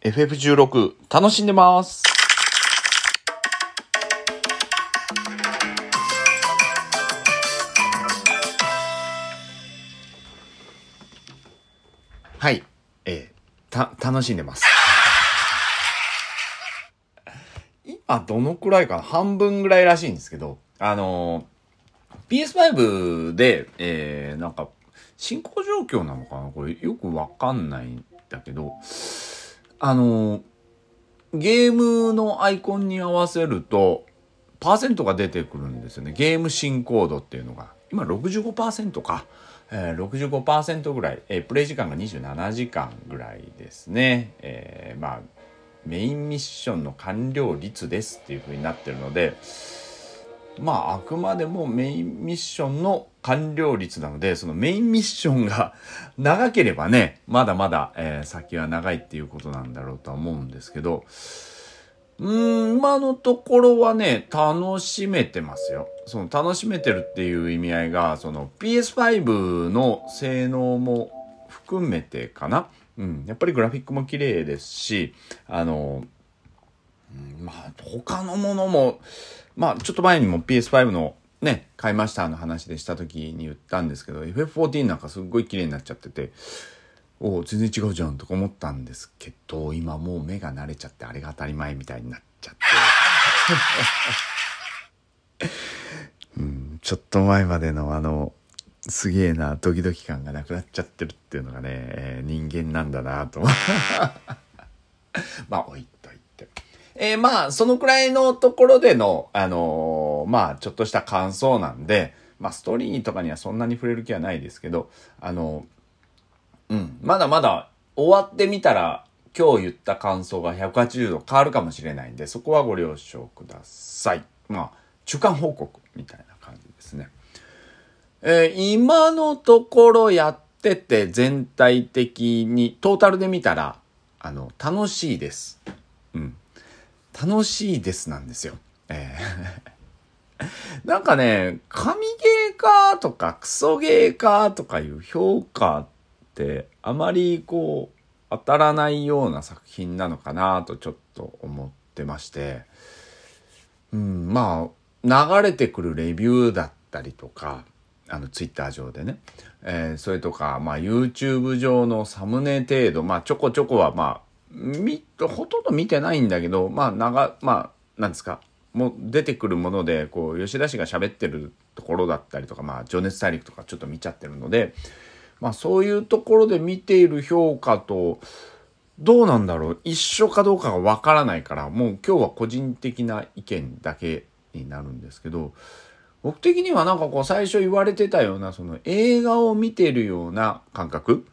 FF16 楽しんでます。はい。えー、た、楽しんでます。今どのくらいかな？半分ぐらいらしいんですけど、あのー、PS5 で、えー、なんか、進行状況なのかな？これよくわかんないんだけど、あの、ゲームのアイコンに合わせると、パーセントが出てくるんですよね。ゲーム進行度っていうのが。今65%か。えー、65%ぐらい、えー、プレイ時間が27時間ぐらいですね。えー、まあ、メインミッションの完了率ですっていう風になってるので、まあ、あくまでもメインミッションの完了率なので、そのメインミッションが 長ければね、まだまだ、えー、先は長いっていうことなんだろうとは思うんですけど、うん、今のところはね、楽しめてますよ。その楽しめてるっていう意味合いが、その PS5 の性能も含めてかな。うん、やっぱりグラフィックも綺麗ですし、あの、まあ、他のものも、まあ、ちょっと前にも PS5 のね、買いましたの話でした時に言ったんですけど、FF14 なんかすっごい綺麗になっちゃってて、お全然違うじゃんとか思ったんですけど、今もう目が慣れちゃってあれが当たり前みたいになっちゃって。うん、ちょっと前までのあの、すげえな、ドキドキ感がなくなっちゃってるっていうのがね、えー、人間なんだなと。まあ、置い。えー、まあ、そのくらいのところでの、あのー、まあ、ちょっとした感想なんで、まあ、ストーリーとかにはそんなに触れる気はないですけど、あのうん、まだまだ終わってみたら、今日言った感想が180度変わるかもしれないんで、そこはご了承ください。まあ、中間報告みたいな感じですね。えー、今のところやってて全体的にトータルで見たら、あの、楽しいです。うん。楽しいですなんですよ。えー、なんかね、神ゲーかとかクソゲーかとかいう評価ってあまりこう当たらないような作品なのかなとちょっと思ってまして、うん、まあ、流れてくるレビューだったりとか、あの、ツイッター上でね。えー、それとか、まあ、YouTube 上のサムネ程度、まあ、ちょこちょこは、まあ、み、ほとんど見てないんだけど、まあ、長、まあ、なんですか。もう出てくるもので、こう、吉田氏が喋ってるところだったりとか、まあ、情熱大陸とかちょっと見ちゃってるので、まあ、そういうところで見ている評価と、どうなんだろう一緒かどうかがわからないから、もう今日は個人的な意見だけになるんですけど、僕的にはなんかこう最初言われてたようなその映画を見てるような感覚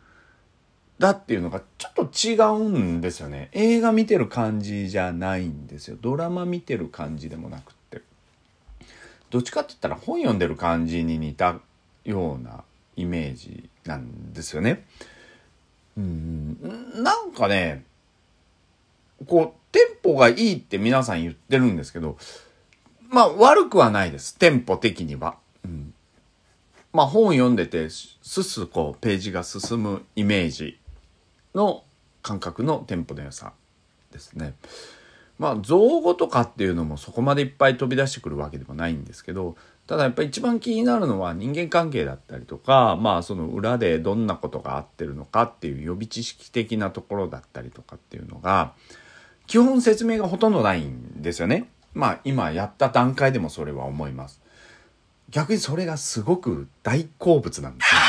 だっていうのがちょっと違うんですよね。映画見てる感じじゃないんですよ。ドラマ見てる感じでもなくって。どっちかって言ったら本読んでる感じに似たようなイメージなんですよね。うん、なんかね、こう、テンポがいいって皆さん言ってるんですけど、まあ悪くはないです。テンポ的には。うん、まあ本読んでて、すすこうページが進むイメージの感覚のテンポの良さですね。まあ造語とかっていうのもそこまでいっぱい飛び出してくるわけでもないんですけど、ただやっぱり一番気になるのは人間関係だったりとか、まあその裏でどんなことがあってるのかっていう予備知識的なところだったりとかっていうのが、基本説明がほとんどないんですよね。まあ今やった段階でもそれは思います。逆にそれがすごく大好物なんですよね。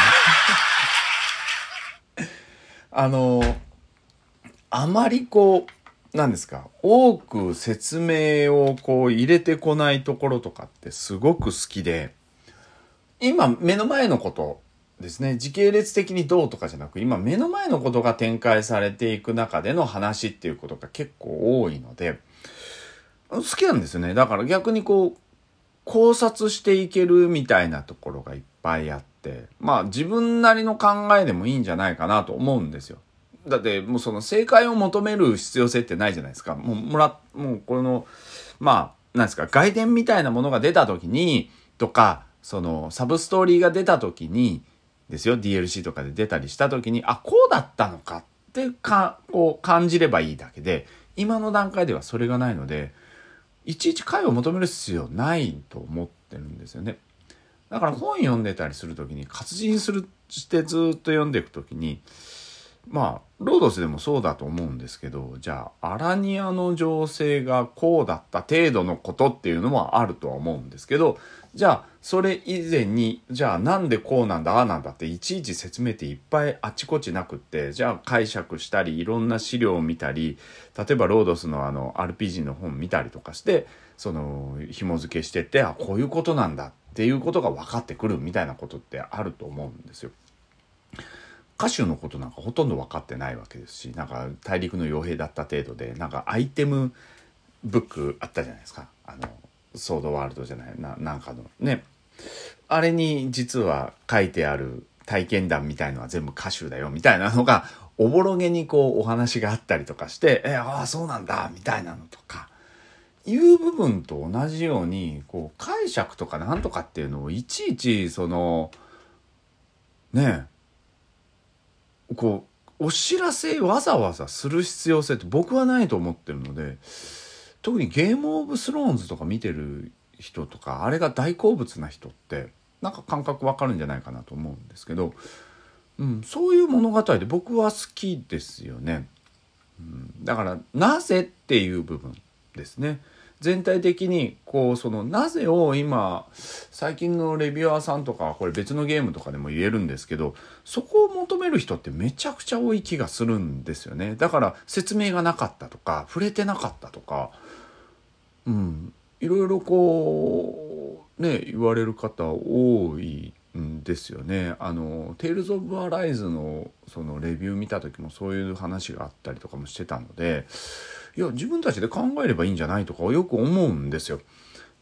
あの、あまりこう、何ですか、多く説明をこう入れてこないところとかってすごく好きで、今目の前のことですね、時系列的にどうとかじゃなく、今目の前のことが展開されていく中での話っていうことが結構多いので、好きなんですよね。だから逆にこう、考察していけるみたいなところがいっぱいあって、まあ自分なりの考えでもいいんじゃないかなと思うんですよ。だってもうその正解を求める必要性ってないじゃないですか。もうもら、もうこの、まあ、なんですか、外伝みたいなものが出た時に、とか、そのサブストーリーが出た時に、ですよ、DLC とかで出たりした時に、あ、こうだったのかってか、こう感じればいいだけで、今の段階ではそれがないので、いちいち解を求める必要ないと思ってるんですよね。だから本読んでたりする時に活字するしてずっと読んでいく時にまあロードスでもそうだと思うんですけどじゃあアラニアの情勢がこうだった程度のことっていうのもあるとは思うんですけどじゃあそれ以前にじゃあなんでこうなんだああなんだっていちいち説明っていっぱいあちこちなくってじゃあ解釈したりいろんな資料を見たり例えばロードスのあの RPG の本見たりとかしてその紐付けしてってあこういうことなんだっていうことが分かってくるみたいなことってあると思うんですよ。歌手のことなんかほとんど分かってないわけですしなんか大陸の傭兵だった程度でなんかアイテムブックあったじゃないですか。あのソードワールドじゃないななんかのね。あれに実は書いてある体験談みたいのは全部歌手だよみたいなのがおぼろげにこうお話があったりとかして「えああそうなんだ」みたいなのとか。いう部分と同じようにこう解釈とかなんとかっていうのをいちいちそのねこうお知らせわざわざする必要性って僕はないと思ってるので特にゲームオブスローンズとか見てる人とかあれが大好物な人ってなんか感覚わかるんじゃないかなと思うんですけど、うん、そういう物語で僕は好きですよね。うん、だからなぜっていう部分ですね。全体的にこうそのなぜを今最近のレビュアーさんとかこれ別のゲームとかでも言えるんですけどそこを求める人ってめちゃくちゃ多い気がするんですよねだから説明がなかったとか触れてなかったとかうんいろいろこうね言われる方多いんですよね。あの「テイルズ・オブ・アライズの」そのレビュー見た時もそういう話があったりとかもしてたのでいや自分たちで考えればいいんじゃないとかよく思うんですよ。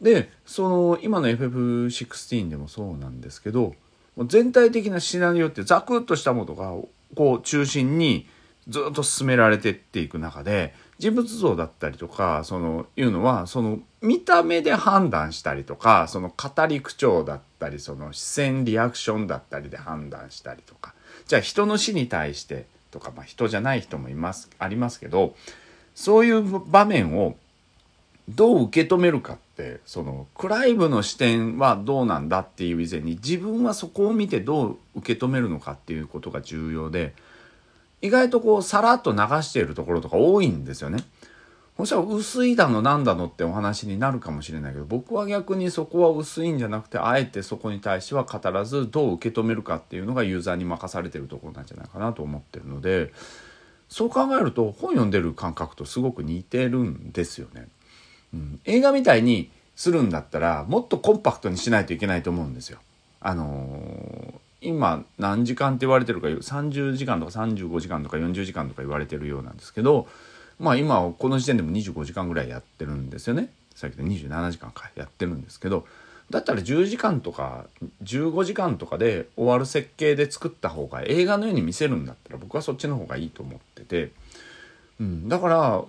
でその今の FF16 でもそうなんですけど全体的なシナリオってザクッとしたものがこう中心にずっと進められてっていく中で人物像だったりとかそのいうのはその見た目で判断したりとかその語り口調だったりその視線リアクションだったりで判断したりとかじゃあ人の死に対してとか、まあ、人じゃない人もいますありますけどそういう場面をどう受け止めるかってそのクライブの視点はどうなんだっていう以前に自分はそこを見てどう受け止めるのかっていうことが重要で意外とこうさらっと流しているところとか多いんですよね。そしたら薄いだのなんだのってお話になるかもしれないけど僕は逆にそこは薄いんじゃなくてあえてそこに対しては語らずどう受け止めるかっていうのがユーザーに任されてるところなんじゃないかなと思ってるのでそう考えると本読んでる感覚とすごく似てるんですよね。うん、映画みたいにするんだったらもっとコンパクトにしないといけないと思うんですよ。あのー、今何時間って言われてるか30時間とか35時間とか40時間とか言われてるようなんですけどまあ今この時点でも25時間ぐらいやってるんですよね。さっきで27時間かやってるんですけどだったら10時間とか15時間とかで終わる設計で作った方が映画のように見せるんだったら僕はそっちの方がいいと思ってて、うん、だから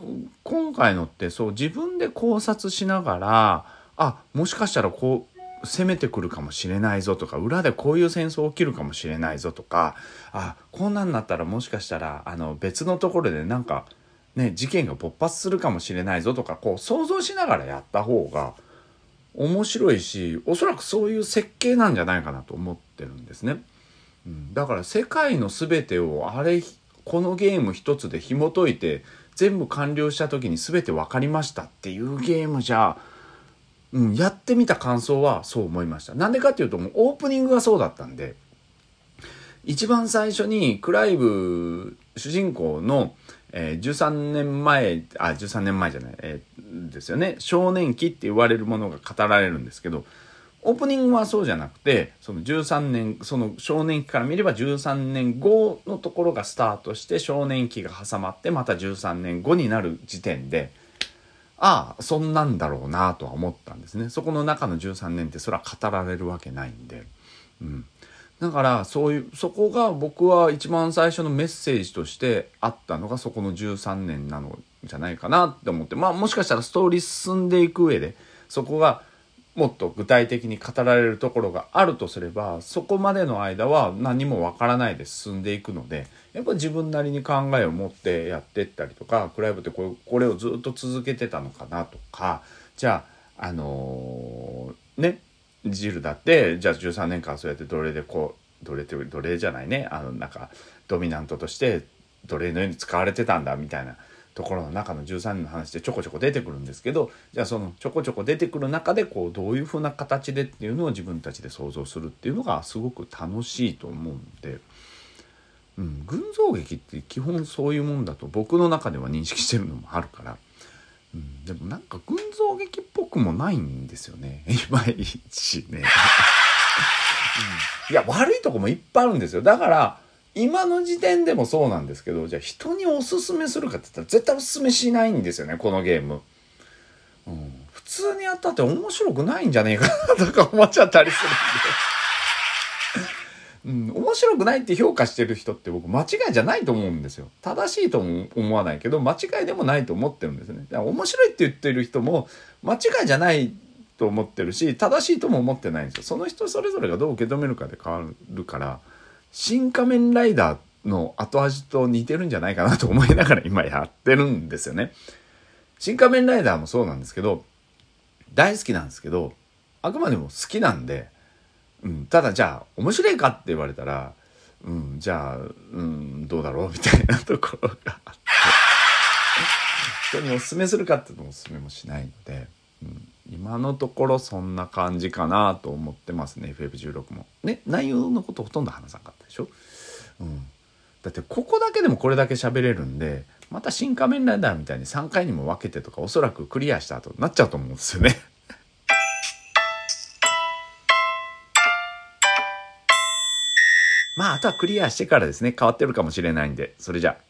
今回のってそう自分で考察しながらあもしかしたらこう攻めてくるかもしれないぞとか裏でこういう戦争起きるかもしれないぞとかあこんなんなったらもしかしたらあの別のところでなんかね事件が勃発するかもしれないぞとかこう想像しながらやった方が面白いしおそらくそういう設計なんじゃないかなと思ってるんですね。うん、だから世界の全てをあれこのゲーム一つで紐解いて全部完了した時に全て分かりましたっていうゲームじゃ、うん、やってみた感想はそう思いました。なんでかっていうともうオープニングがそうだったんで一番最初にクライブ主人公のえー、13年前、あ、13年前じゃない、えー、ですよね。少年期って言われるものが語られるんですけど、オープニングはそうじゃなくて、その13年、その少年期から見れば13年後のところがスタートして、少年期が挟まって、また13年後になる時点で、ああ、そんなんだろうなとは思ったんですね。そこの中の13年ってそれは語られるわけないんで。うん。だからそういうそこが僕は一番最初のメッセージとしてあったのがそこの13年なのじゃないかなって思って。まあもしかしたらストーリー進んでいく上でそこがもっと具体的に語られるところがあるとすればそこまでの間は何もわからないで進んでいくのでやっぱ自分なりに考えを持ってやってったりとかクライブってこれこれをずっと続けてたのかなとかじゃああのー、ねジルだってじゃあ13年間そうやって奴隷でこう奴隷って奴隷じゃないねあのなんかドミナントとして奴隷のように使われてたんだみたいなところの中の13年の話でちょこちょこ出てくるんですけどじゃあそのちょこちょこ出てくる中でこうどういうふうな形でっていうのを自分たちで想像するっていうのがすごく楽しいと思うんで、うん、群像劇って基本そういうもんだと僕の中では認識してるのもあるから。うん、でもなんか群像劇っもないんですよね。いまいちね、いや悪いとこもいっぱいあるんですよ。だから今の時点でもそうなんですけど、じゃあ人におすすめするかって言ったら絶対おすすめしないんですよね、このゲーム。うん、普通にやったって面白くないんじゃねえかなとか思っちゃったりするんで。うん、面白くないって評価してる人って僕間違いじゃないと思うんですよ。正しいとも思わないけど、間違いでもないと思ってるんですね。だから面白いって言ってる人も間違いじゃないと思ってるし、正しいとも思ってないんですよ。その人それぞれがどう受け止めるかで変わるから、新仮面ライダーの後味と似てるんじゃないかなと思いながら今やってるんですよね。新仮面ライダーもそうなんですけど、大好きなんですけど、あくまでも好きなんで、うん、ただじゃあ面白いかって言われたら、うん、じゃあ、うん、どうだろうみたいなところがあって、人におすすめするかっていうのもおすすめもしないので、うん、今のところそんな感じかなと思ってますね FF16 も。ね内容のことほとんど話さなかったでしょ、うん、だってここだけでもこれだけ喋れるんでまた新仮面ライダーみたいに3回にも分けてとかおそらくクリアした後になっちゃうと思うんですよね。まああとはクリアしてからですね。変わってるかもしれないんで。それじゃあ。